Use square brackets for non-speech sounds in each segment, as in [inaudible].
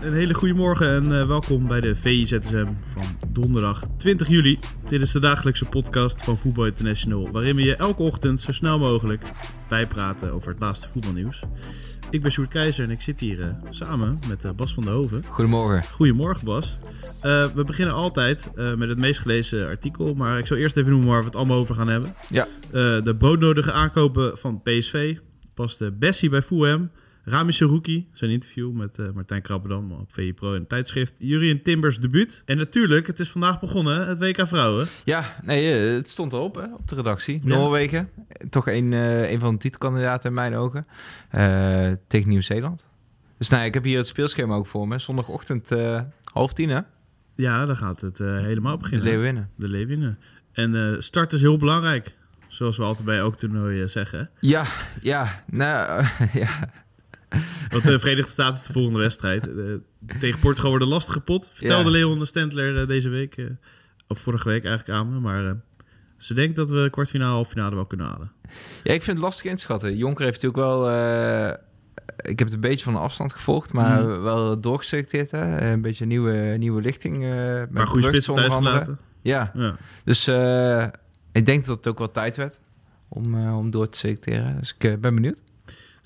Een hele goede morgen en eh, welkom bij de VIZSM van donderdag 20 juli. Dit is de dagelijkse podcast van Voetbal International, waarin we je elke ochtend zo snel mogelijk bijpraten over het laatste voetbalnieuws. Ik ben Sjoerd Keizer en ik zit hier eh, samen met eh, Bas van der Hoven. Goedemorgen. Goedemorgen Bas. We beginnen altijd met het meest gelezen artikel, maar ik zal eerst even noemen waar we het allemaal over gaan hebben. Ja. De broodnodige aankopen van PSV. Paste Bessie bij Fulham. Rami Serouki, zijn interview met eh, Martijn Krabbedam op VI Pro en het tijdschrift. Jurien Timbers debuut. En natuurlijk, het is vandaag begonnen, het WK Vrouwen. Ja, nee, eh, het stond erop hè, op de redactie. Ja. Noorwegen, toch een, een van de titelkandidaten in mijn ogen. Tegen Nieuw-Zeeland. Dus nou, ik heb hier het speelschema ook voor me. Zondagochtend half tien, hè? Ja, dan gaat het helemaal De beginnen. Leeuwinnen. De Leeuwinnen. En start is heel belangrijk. Zoals we altijd bij elk toernooi zeggen. Ja, ja, nou, [laughs] ja. Want de Verenigde Staten is de volgende wedstrijd. Eh, tegen Portugal wordt een lastige pot. Vertelde Ja. Leon de Stentler eh, deze week, eh, of vorige week eigenlijk aan me. Maar eh, ze denkt dat we kwartfinale, finale wel kunnen halen. ja, ik vind het lastig inschatten. Jonker heeft natuurlijk wel... eh, ik heb het een beetje van de afstand gevolgd, maar Mhm. wel doorgeselecteerd. Hè? Een beetje een nieuwe, nieuwe lichting. eh met Maar goede onder thuis gelaten. Ja, Ja. Dus eh, ik denk dat het ook wel tijd werd om, eh, om door te selecteren. Dus ik eh, ben benieuwd.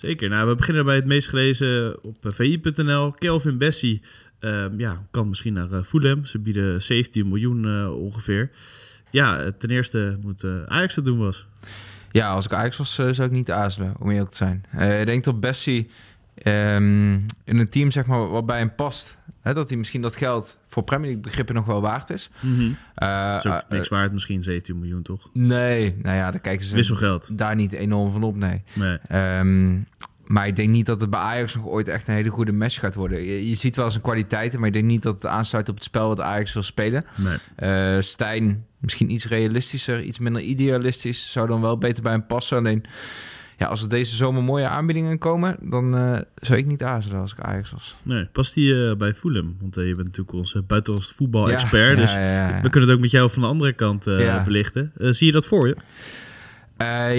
Zeker. Nou, we beginnen bij het meest gelezen op eh, vi.nl. Kelvin Bessie ehm, ja, kan misschien naar eh, Fulham. Ze bieden 17 miljoen eh, ongeveer. Ja, ten eerste moet Ajax dat doen was. Ja, als ik Ajax was, zou ik niet aarzelen, om eerlijk te zijn. Ik denk dat Bessie ehm, in een team zeg maar, wat bij hem past... Hè, dat hij misschien dat geld voor Premier League begrippen nog wel waard is. Eh, Dat is ook eh, niks waard, misschien 17 miljoen toch? nee, nou ja, daar kijken ze Wisselgeld. daar niet enorm van op, nee. Nee. Ehm, maar ik denk niet dat het bij Ajax nog ooit echt een hele goede match gaat worden. Je, je ziet wel zijn kwaliteiten, maar ik denk niet dat het aansluit op het spel wat Ajax wil spelen. nee. Eh Stijn, misschien iets realistischer, iets minder idealistisch. Zou dan wel beter bij hem passen. Alleen, ja, als er deze zomer mooie aanbiedingen komen... dan eh, zou ik niet aarzelen als ik Ajax was. Nee, past die eh, bij Fulham? Want eh, je bent natuurlijk onze buitenlandse voetbal-expert. Ja, dus ja, we kunnen het ook met jou van de andere kant belichten. Zie je dat voor je?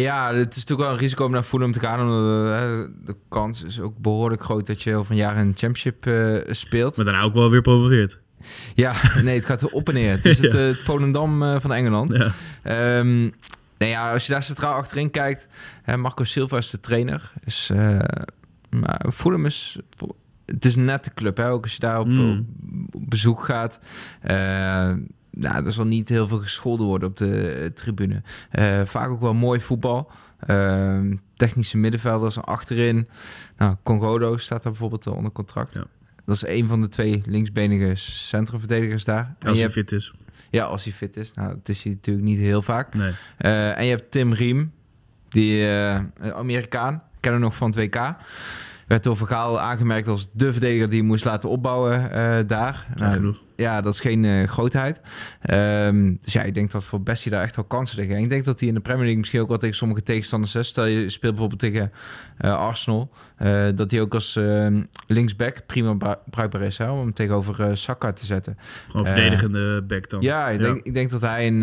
Ja, het is natuurlijk wel een risico om naar Fulham te gaan. Omdat de kans is ook behoorlijk groot dat je heel van in de championship speelt. Maar daarna ook wel weer promoveert. Ja, nee, het gaat op en neer. Het is [laughs] het, het Volendam van Engeland. Ja. Ehm, nou ja, als je daar centraal achterin kijkt, hè, Marco Silva is de trainer. Dus, eh, maar Fulham is, het is een nette club, hè? ook als je daar op, Mm. op bezoek gaat. Eh, nou, er zal niet heel veel gescholden worden op de eh, tribune. Vaak ook wel mooi voetbal. Ehm, technische middenvelders achterin. Nou, Congodo staat daar bijvoorbeeld onder contract. Ja. Dat is een van de twee linksbenige centrumverdedigers daar. Als je hij fit is. Ja, als hij fit is. Nou, dat is hij natuurlijk niet heel vaak. Nee. Eh, en je hebt Tim Riem, die eh, Amerikaan, kennen nog van het WK. Werd door Vergaal aangemerkt als de verdediger die moest laten opbouwen eh, daar. Genoeg. Ja, dat is geen eh, grootheid. Ehm, dus ja, ik denk dat voor Bessie daar echt wel kansen liggen. En ik denk dat hij in de Premier League misschien ook wel tegen sommige tegenstanders is. Stel je speelt bijvoorbeeld tegen eh, Arsenal. eh, dat hij ook als ehm, linksback prima bru- bruikbaar is hè, om hem tegenover Saka te zetten. Gewoon verdedigende back dan. Ja, ik denk, ik denk dat hij een,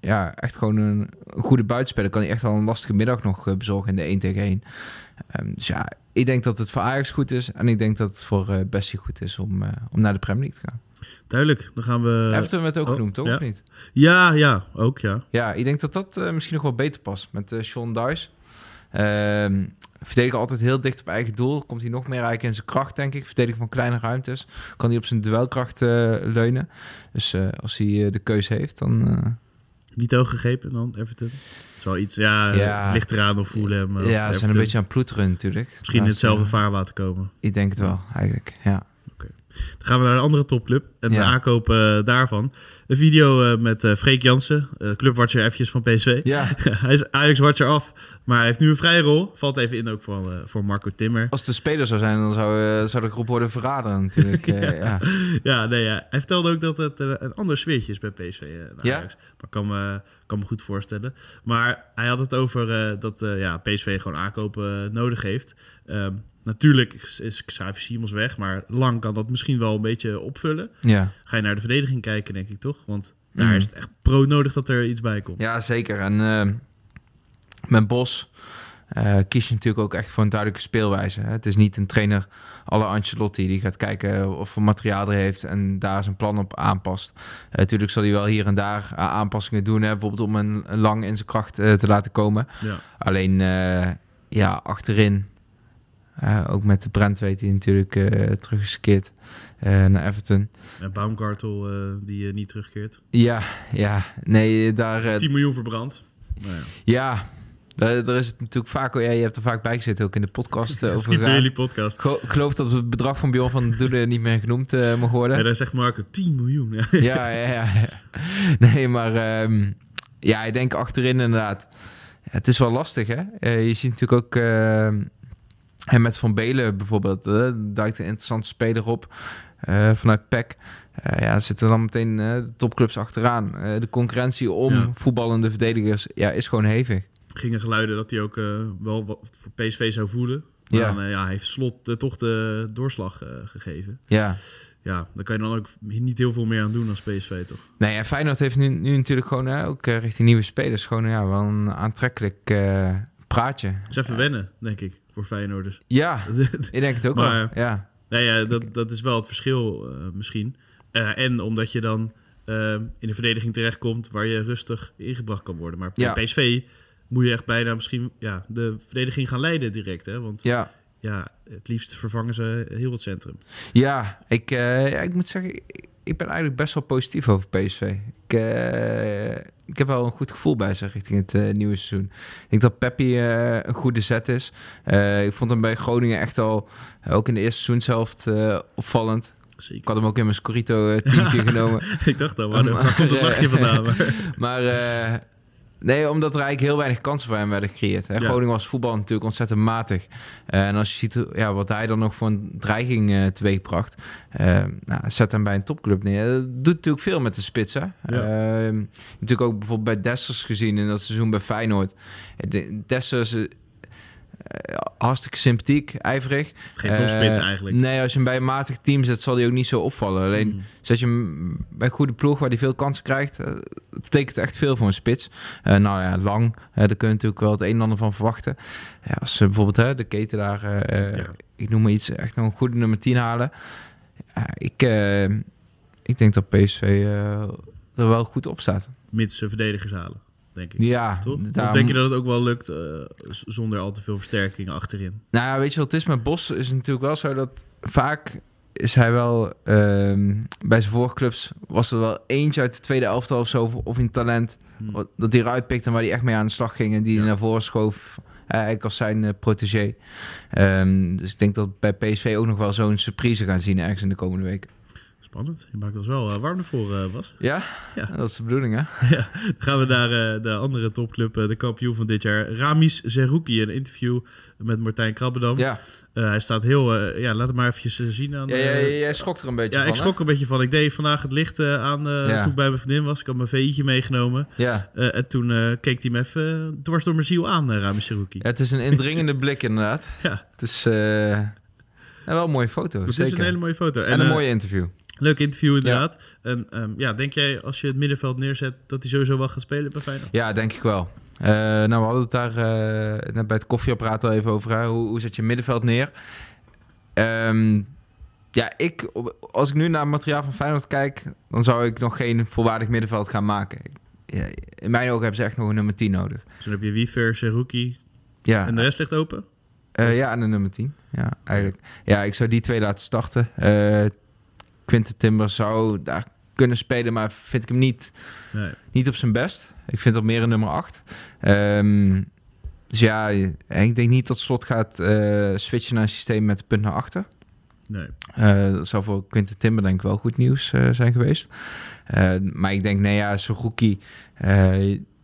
ja, echt gewoon een, een goede buitenspeler kan hij echt wel een lastige middag nog bezorgen in de 1 tegen 1. Ehm, dus ja, ik denk dat het voor Ajax goed is. En ik denk dat het voor eh Bessie goed is om, om naar de Premier League te gaan. Duidelijk. Dan gaan we... Everton werd ook oh, genoemd, toch? ja. Of niet? Ja, ja. Ook, ja. Ja, ik denk dat dat eh, misschien nog wel beter past met eh Sean Dice. Verdedigen altijd heel dicht op eigen doel. Komt hij nog meer eigenlijk in zijn kracht, denk ik. Verdedigen van kleine ruimtes. Kan hij op zijn duelkracht eh, leunen. Dus als hij de keuze heeft, dan... Niet hoog gegrepen dan, Everton? Het is wel iets, ja, Ja. ligt eraan of voelen hem. ja, ze zijn een beetje aan het ploeteren natuurlijk. Misschien in hetzelfde vaarwater komen. Ik denk het wel, eigenlijk. Ja. Dan gaan we naar een andere topclub en de Ja. aankoop eh, daarvan. Een video eh, met eh Freek Jansen, clubwatcher eventjes van PSV. ja, [laughs] hij is Ajax-watcher af, maar hij heeft nu een vrije rol. Valt even in ook voor, voor Marco Timmer. als de speler zou zijn, dan zou, zou de groep worden verraden natuurlijk. [laughs] eh, ja. Ja, nee, ja. hij vertelde ook dat het een ander sfeertje is bij PSV Ja? Ajax. Maar kan me, kan me goed voorstellen. Maar hij had het over dat ja, PSV gewoon aankopen nodig heeft. Ehm, natuurlijk is- Xavi Simons weg, maar lang kan dat misschien wel een beetje opvullen. ja. Ga je naar de verdediging kijken, denk ik toch? Want daar Mhm. is het echt pro nodig dat er iets bij komt. Ja, zeker. En eh, met Bos eh, kies je natuurlijk ook echt voor een duidelijke speelwijze. Hè? Het is niet een trainer alle Ancelotti die gaat kijken of er materiaal er heeft en daar zijn plan op aanpast. Eh, natuurlijk zal hij wel hier en daar aanpassingen doen, hè? bijvoorbeeld om een, een lang in zijn kracht te laten komen. Ja. Alleen ja, achterin, eh, ook met de Brent weet hij natuurlijk eh teruggeskeerd eh, naar Everton. En Baumgartel die niet terugkeert. Ja, ja, nee, daar, eh, 10 miljoen verbrand. Nou ja, Ja, is het natuurlijk vaak... Ja, je hebt er vaak bij gezeten, ook in de podcast [laughs] uh, over jullie podcast. Ik gel- Ik geloof dat het bedrag van Bjorn van Doelen niet meer genoemd eh, mag worden. Ja, daar zegt Marco 10 miljoen. [laughs] Ja. ja, ja. Nee, maar ehm, ja, ik denk achterin inderdaad. Het is wel lastig, hè? Je ziet natuurlijk ook... en met Van Belen bijvoorbeeld, eh duikt een interessante speler op eh, vanuit PEC. Eh, ja, zitten dan meteen de topclubs achteraan. De concurrentie om Ja. voetballende verdedigers ja, is gewoon hevig. gingen geluiden dat hij ook wel wat voor PSV zou voelen. Maar Ja. dan eh, ja, heeft Slot toch de doorslag gegeven. Ja, Ja, daar kan je dan ook niet heel veel meer aan doen als PSV, toch? Nee, en Feyenoord heeft nu, nu natuurlijk gewoon hè, ook richting nieuwe spelers gewoon ja, wel een aantrekkelijk praatje. Dat is even wennen, denk ik, voor Feyenoorders. Ja, [laughs] ik denk het ook Maar- wel. Ja. nou ja, dat, dat is wel het verschil eh, misschien. Eh, en omdat je dan eh, in de verdediging terechtkomt waar je rustig ingebracht kan worden. Maar bij Ja. PSV moet je echt bijna misschien ja, de verdediging gaan leiden direct. Hè? Want Ja, ja, het liefst vervangen ze heel het centrum. ja, ik, ik moet zeggen, ik, ik ben eigenlijk best wel positief over PSV. Ik, eh, ik heb wel een goed gevoel bij ze richting het eh, nieuwe seizoen. Ik denk dat Peppi eh, een goede zet is. Ik vond hem bij Groningen echt al, ook in de eerste seizoenshelft, opvallend. Ik Zeker. had hem ook in mijn Scorito-teampje [laughs] genomen. ik dacht dan, waar, Maar, komt dat lachje vandaan? [laughs] Maar, Maar nee, omdat er eigenlijk heel weinig kansen voor hem werden gecreëerd. Hè. Ja. Groningen was voetbal natuurlijk ontzettend matig. Eh, en als je ziet ja, wat hij dan nog voor een dreiging eh teweegbracht... eh, nou, zet hem bij een topclub neer. Dat doet natuurlijk veel met de spitsen. Ja. hebt natuurlijk ook bijvoorbeeld bij Dessers gezien in dat seizoen bij Feyenoord. De- Dessers... eh, hartstikke sympathiek, ijverig. geen topspits Eh, eigenlijk. Nee, als je hem bij een matig team zet, zal hij ook niet zo opvallen. Alleen Mm. Zet je hem bij een goede ploeg waar hij veel kansen krijgt, eh, betekent echt veel voor een spits. Nou ja, lang, daar kun je natuurlijk wel het een en ander van verwachten. Ja, als ze bijvoorbeeld hè, de keten daar, Ja. ik noem maar iets, echt nog een goede nummer 10 halen. Ik, ik denk dat PSV er wel goed op staat. Mits ze verdedigers halen, denk ik. Ja, Toch? Of denk je dat het ook wel lukt eh, zonder al te veel versterkingen achterin? Nou ja, weet je wat het is met Bos? Is het natuurlijk wel zo dat vaak is hij wel ehm, bij zijn vorige clubs was er wel eentje uit de tweede elftal of zo of, in talent Hm. wat, dat hij eruit pikte en waar hij echt mee aan de slag ging en die Ja. naar voren schoof. eh, eigenlijk als zijn eh, protégé. Ehm, dus ik denk dat bij PSV ook nog wel zo'n surprise gaan zien ergens in de komende weken. Spannend. Je maakt ons wel eh, warm ervoor, eh Bas. Ja? Ja. dat is de bedoeling hè? [laughs] Dan gaan we naar eh, de andere topclub, de kampioen van dit jaar. Ramis Zerouki, een interview met Martijn Krabbedam. Ja, hij staat heel... ja, laat het maar eventjes eh, zien aan... ja, jij, jij schrok er een beetje ja, van ik schrok er een beetje van. Ik deed vandaag het licht aan Ja. toen ik bij mijn vriendin was. Ik had mijn veetje meegenomen. Ja. En toen keek hij me even dwars door mijn ziel aan, uh, Ramis Zerouki. ja, het is een indringende [laughs] blik inderdaad. Ja. Het is ja, wel een mooie foto, Het is een hele mooie foto. en een mooie interview. Leuk interview inderdaad. En ehm, ja, denk jij als je het middenveld neerzet dat hij sowieso wel gaat spelen bij Feyenoord? Ja, denk ik wel. Eh, nou, we hadden het daar eh, net bij het koffieapparaat al even over. Hè? Hoe, hoe zet je middenveld neer? Ehm, ja, ik, als ik nu naar het materiaal van Feyenoord kijk... dan zou ik nog geen volwaardig middenveld gaan maken. In mijn ogen hebben ze echt nog een nummer 10 nodig. Dus dan heb je Wiever, Zerouki Ja, en de rest ligt open. Eh, ja, en de nummer 10. Ja, eigenlijk. Ja, ik zou die twee laten starten. Quinten Timber zou daar kunnen spelen, maar vind ik hem niet, Nee. niet op zijn best. Ik vind hem meer een nummer 8. Ehm, dus ja, ik denk niet dat Slot gaat eh, switchen naar een systeem met punt naar achter. Nee. Eh, dat zou voor Quinten Timber denk ik wel goed nieuws eh, zijn geweest. Maar ik denk, nee ja, zo'n rookie...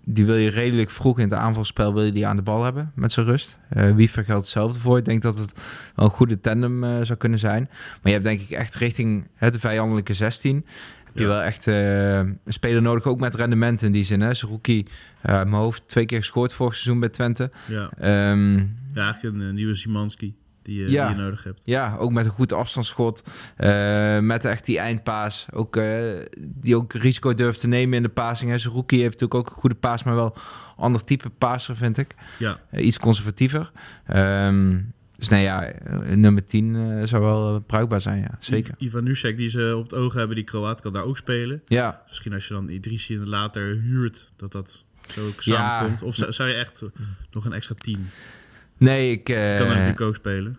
die wil je redelijk vroeg in het aanvalspel wil je die aan de bal hebben met zijn rust. Eh Wiever geldt hetzelfde voor. Ik denk dat het wel een goede tandem eh, zou kunnen zijn. Maar je hebt denk ik echt richting het de vijandelijke 16... heb je wel echt eh, een speler nodig, ook met rendement in die zin. Hè? Zo'n rookie, mijn hoofd, twee keer gescoord vorig seizoen bij Twente. Ja. Ehm, ja, eigenlijk een, nieuwe Simanski die, je- Ja. die je nodig hebt. Ja, ook met een goed afstandsschot. eh, met echt die eindpaas. Ook, eh, die ook risico durft te nemen in de passing. Hè. Zijn rookie heeft natuurlijk ook een goede paas, maar wel ander type passer, vind ik. Ja. Eh, iets conservatiever. Ehm, dus nee, ja, eh, nummer 10 eh, zou wel eh, bruikbaar zijn, ja. Zeker. Ivan Nusek, die ze op het oog hebben, die Kroaat, kan daar ook spelen. Ja, Misschien als je dan Idrissi later huurt, dat dat zo ook Ja. samenkomt. Of zou, zou je echt nog een extra team? Nee, ik... Eh, kan er natuurlijk ook spelen.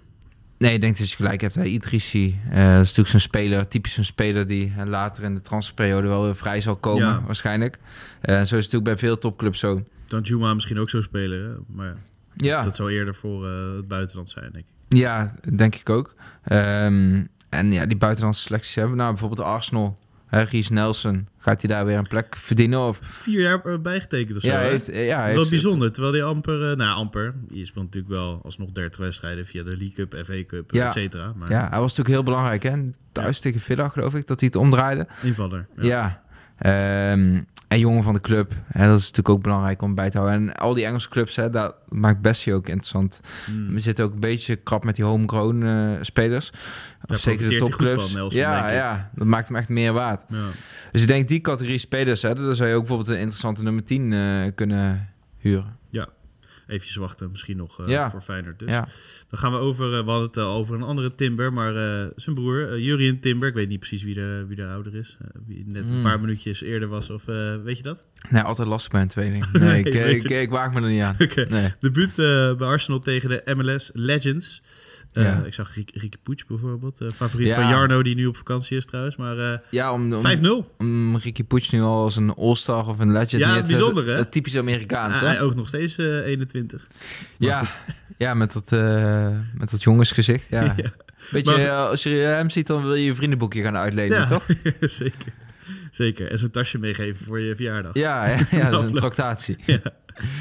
Nee, ik denk dat je gelijk hebt. Hè. Idrissi, eh, dat is natuurlijk zo'n speler, typisch zo'n speler die eh, later in de transferperiode wel weer vrij zal komen, Ja. waarschijnlijk. Eh, zo is het natuurlijk bij veel topclubs zo. Dan Juma misschien ook zo spelen. hè. Maar Ja, dat zou eerder voor eh, het buitenland zijn, denk ik. ja denk ik ook. Ehm, en ja, die buitenlandse selecties hebben. Nou, bijvoorbeeld Arsenal, Ries Nelson, gaat hij daar weer een plek verdienen? Of, Vier jaar eh, bijgetekend of zo. ja, heeft, ja, hij Wel heeft, bijzonder, terwijl hij amper, eh, nou amper, je speelt natuurlijk wel alsnog 30 wedstrijden via de League Cup, FA Cup, Ja. et cetera. Maar Ja, hij was natuurlijk heel belangrijk. Hè? Thuis tegen Villa, geloof ik, dat hij het omdraaide. invaller. Ja. Ehm, en jongen van de club. Hè, dat is natuurlijk ook belangrijk om bij te houden. En al die Engelse clubs, hè, dat maakt Bessie ook interessant. Hmm. We zitten ook een beetje krap met die homegrown eh, spelers. Of zeker de topclubs. van, Nelson, ja, ja, dat maakt hem echt meer waard. Ja. Dus ik denk die categorie spelers, hè, daar zou je ook bijvoorbeeld een interessante nummer 10 eh, kunnen huren. Eventjes wachten, misschien nog eh, Ja. voor Feyenoord. Dus. Ja. Dan gaan we over, eh, we hadden het al over een andere Timber, maar eh, zijn broer, eh Jurien Timber. Ik weet niet precies wie de, wie de ouder is. eh, wie net een Mm. paar minuutjes eerder was. Of eh, weet je dat? Nee, altijd lastig bij een tweeling. [laughs] Nee, Nee, ik, ik ik, waag me er niet aan. [laughs] Oké. Nee. Debuut eh, bij Arsenal tegen de MLS Legends. Eh, Ja. Ik zag Riek- Ricky Poets bijvoorbeeld. eh, favoriet Ja. van Jarno, die nu op vakantie is trouwens. Maar eh, Ja, om, om, 5-0. om Ricky Puig nu al als een all-star of een legend Ja, zetten, bijzonder, hè? dat typisch Amerikaans, hè? hij oogt nog steeds eh, 21. Ja, ja met, dat, eh, met dat jongensgezicht. Ja. [laughs] Ja. Beetje, Maar- eh, als je hem ziet, dan wil je je vriendenboekje gaan uitlenen, Ja. toch? [laughs] Zeker. Zeker. En zo'n tasje meegeven voor je verjaardag. Ja, ja, ja dat is een tractatie.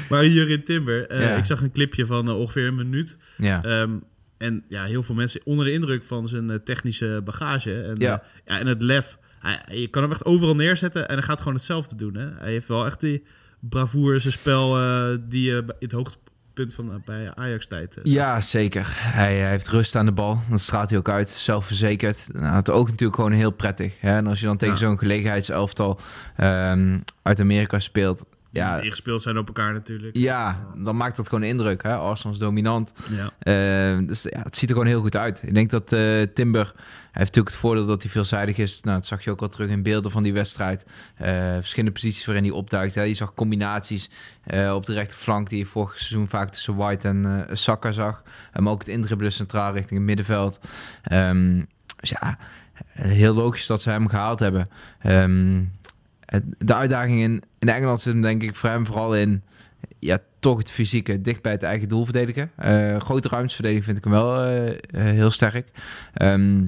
Maar hier in Timber, eh, ik zag een clipje van eh, ongeveer een minuut. Ja. Ehm, en ja, heel veel mensen onder de indruk van zijn eh, technische bagage. En, Ja. eh, ja, en het lef. Hij, je kan hem echt overal neerzetten en hij gaat gewoon hetzelfde doen. Hè? Hij heeft wel echt die bravoure, zijn spel eh, die je het hoogtepunt van bij Ajax-tijd. Ja, zeker. Hij, hij heeft rust aan de bal. Dat straalt hij ook uit. Zelfverzekerd. Nou, het ook natuurlijk gewoon heel prettig. Hè? En als je dan tegen Ja. zo'n gelegenheidselftal ehm, uit Amerika speelt... Die Ja, ingespeeld zijn op elkaar natuurlijk. ja, dan maakt dat gewoon indruk. Hè? Arsenal is dominant. Ja. Eh, dus ja, het ziet er gewoon heel goed uit. Ik denk dat eh, Timber... Hij heeft natuurlijk het voordeel dat hij veelzijdig is. Nou, dat zag je ook al terug in beelden van die wedstrijd. Eh, verschillende posities waarin hij opduikt. Hè. Je zag combinaties op de rechterflank... die je vorig seizoen vaak tussen White en Saka zag. Maar ook het indribbelen centraal richting het middenveld. Ehm, dus ja, heel logisch dat ze hem gehaald hebben. Ehm, het- de uitdaging in, in Engeland zit hem denk ik voor hem vooral in... Ja, toch het fysieke, dicht bij het eigen doel verdedigen. Eh, grote ruimtes verdedigen vind ik hem wel eh, eh, heel sterk. Ehm,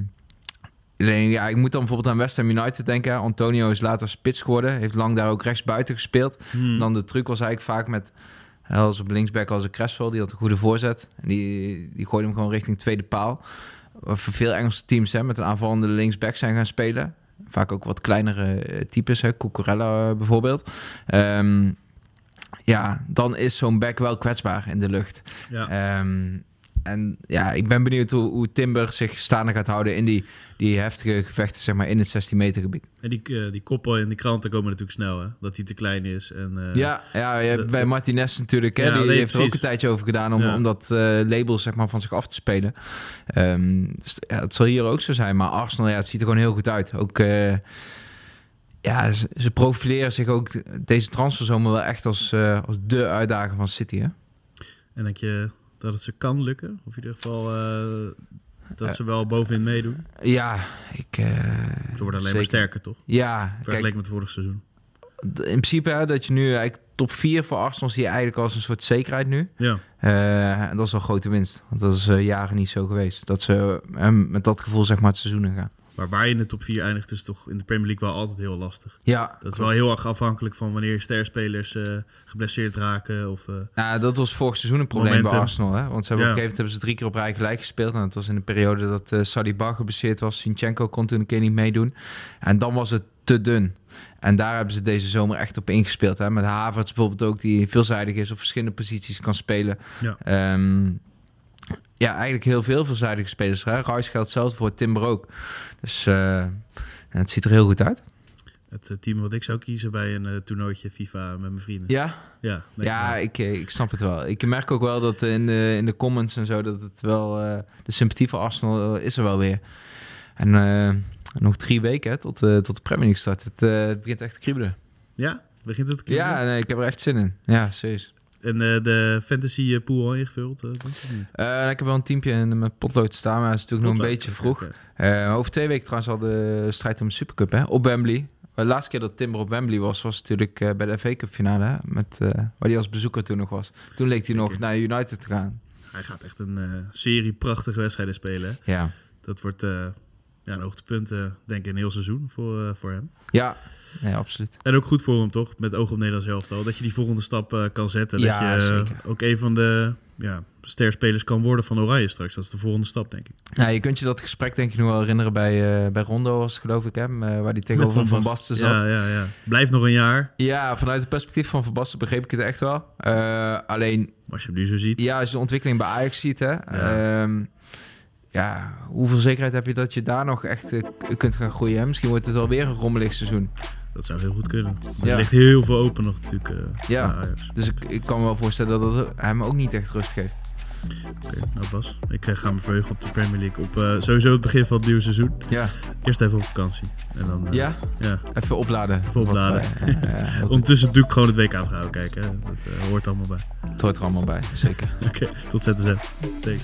alleen, ja, ik moet dan bijvoorbeeld aan West Ham United denken. Antonio is later spits geworden. Heeft lang daar ook rechts buiten gespeeld. Hmm. Dan de truc was eigenlijk vaak met... Als op linksback als een Creswell, die had een goede voorzet. En die, die gooide hem gewoon richting tweede paal. Voor veel Engelse teams hè, met een aanvallende linksback zijn gaan spelen. Vaak ook wat kleinere eh, types, hè, Cucurella eh, bijvoorbeeld. Ehm, ja, dan is zo'n back wel kwetsbaar in de lucht. ja. Ehm, en ja, ik ben benieuwd hoe, hoe Timber zich staande gaat houden in die, die heftige gevechten zeg maar, in het 16 meter gebied. En die, eh, die koppen in die kranten komen natuurlijk snel, hè? Dat hij te klein is. En, eh, ja, ja, bij Martinez natuurlijk, hè, Ja, die, nee, heeft er ook een tijdje over gedaan om, Ja. om dat eh, label zeg maar, van zich af te spelen. Ehm, dus, ja, het zal hier ook zo zijn, maar Arsenal, ja, het ziet er gewoon heel goed uit. Ook, ja, ze, ze profileren zich ook deze transferzomer wel echt als, als de uitdager van City. Hè? En denk je dat het ze kan lukken? Of in ieder geval eh, dat ze wel bovenin meedoen? Ja, ik... eh, Ze worden alleen maar sterker, toch? Ja, Vergeleken met vorig seizoen. in principe hè, dat je nu eigenlijk top 4 voor Arsenal zie je eigenlijk als een soort zekerheid nu. Ja, Eh, en dat is al grote winst. Want dat is eh, jaren niet zo geweest. Dat ze eh, met dat gevoel zeg maar het seizoen in gaan. Maar waar je in de top 4 eindigt is toch in de Premier League wel altijd heel lastig. Ja, Dat is wel heel erg afhankelijk van wanneer sterspelers eh geblesseerd raken. Of, eh, Nou, dat was vorig seizoen een probleem bij Arsenal. Hè? Want ze hebben Ja. op een gegeven moment hebben ze drie keer op rij gelijk gespeeld. En dat was in de periode dat eh Saliba geblesseerd was. Sinchenko kon toen een keer niet meedoen. En dan was het te dun. En daar hebben ze deze zomer echt op ingespeeld. Hè? Met Havertz bijvoorbeeld ook, die veelzijdig is, op verschillende posities kan spelen. Ja. Ehm, ja, eigenlijk heel veel veelzijdige spelers. Hè? Rice geldt zelfs voor Timber ook. Dus eh, het ziet er heel goed uit. het eh, team wat ik zou kiezen bij een eh, toernooitje FIFA met mijn vrienden. Ja, Ja, Ja, ik ik, snap het wel. Ik merk ook wel dat in de, in de comments en zo dat het wel eh, de sympathie voor Arsenal is er wel weer. En nog drie weken hè, tot, tot de Premier League start. Het, het begint echt te kriebelen. Ja, begint het te kriebelen? Ja, nee, ik heb er echt zin in. Ja, serieus. En eh, de fantasy eh, pool al ingevuld? eh, denk ik heb wel een teampje in mijn potlood staan, maar het is natuurlijk nog een beetje vroeg. over twee weken trouwens al de strijd om de Supercup hè, op Wembley. De laatste keer dat Timber op Wembley was, was natuurlijk bij de FA Cup finale. Hè, met, waar hij als bezoeker toen nog was. Toen leek hij nog naar United te gaan. Hij gaat echt een serie prachtige wedstrijden spelen. hè. Ja, Dat wordt ja, een hoogtepunt, eh, denk ik, een heel seizoen voor, eh, voor hem. ja. Absoluut. En ook goed voor hem, toch? Met oog op Nederlands elftal. Dat je die volgende stap eh, kan zetten. Ja, dat je zeker. ook een van de ja, sterspelers kan worden van Oranje straks. Dat is de volgende stap, denk ik. Ja, je kunt je dat gesprek denk ik nog wel herinneren bij, bij Rondo, was het, geloof ik, hè, eh, waar die tegenover Met Van, Bast- Basten zat. Ja, ja, ja. Blijft nog een jaar. Ja, vanuit het perspectief van Van Basten begreep ik het echt wel. Alleen, als je hem nu zo ziet. ja, als je de ontwikkeling bij Ajax ziet, hè, Ja. ja. Ja, hoeveel zekerheid heb je dat je daar nog echt eh, kunt gaan groeien? Hè? Misschien wordt het alweer een rommelig seizoen. Dat zou heel goed kunnen. Maar Ja. Er ligt heel veel open nog natuurlijk. eh, Ja. Dus ik, ik kan me wel voorstellen dat dat hem ook niet echt rust geeft. Oké, nou Bas. Ik eh, ga me verheugen op de Premier League. Op sowieso het begin van het nieuwe seizoen. Ja, Eerst even op vakantie. En dan, ja? ja. even opladen. Even opladen. Wat. [laughs] Ondertussen doe ik gewoon het WK vrouwen kijken. hè. Dat hoort allemaal bij. Het hoort er allemaal bij, zeker. [laughs] Oké, tot ZSM. Thanks.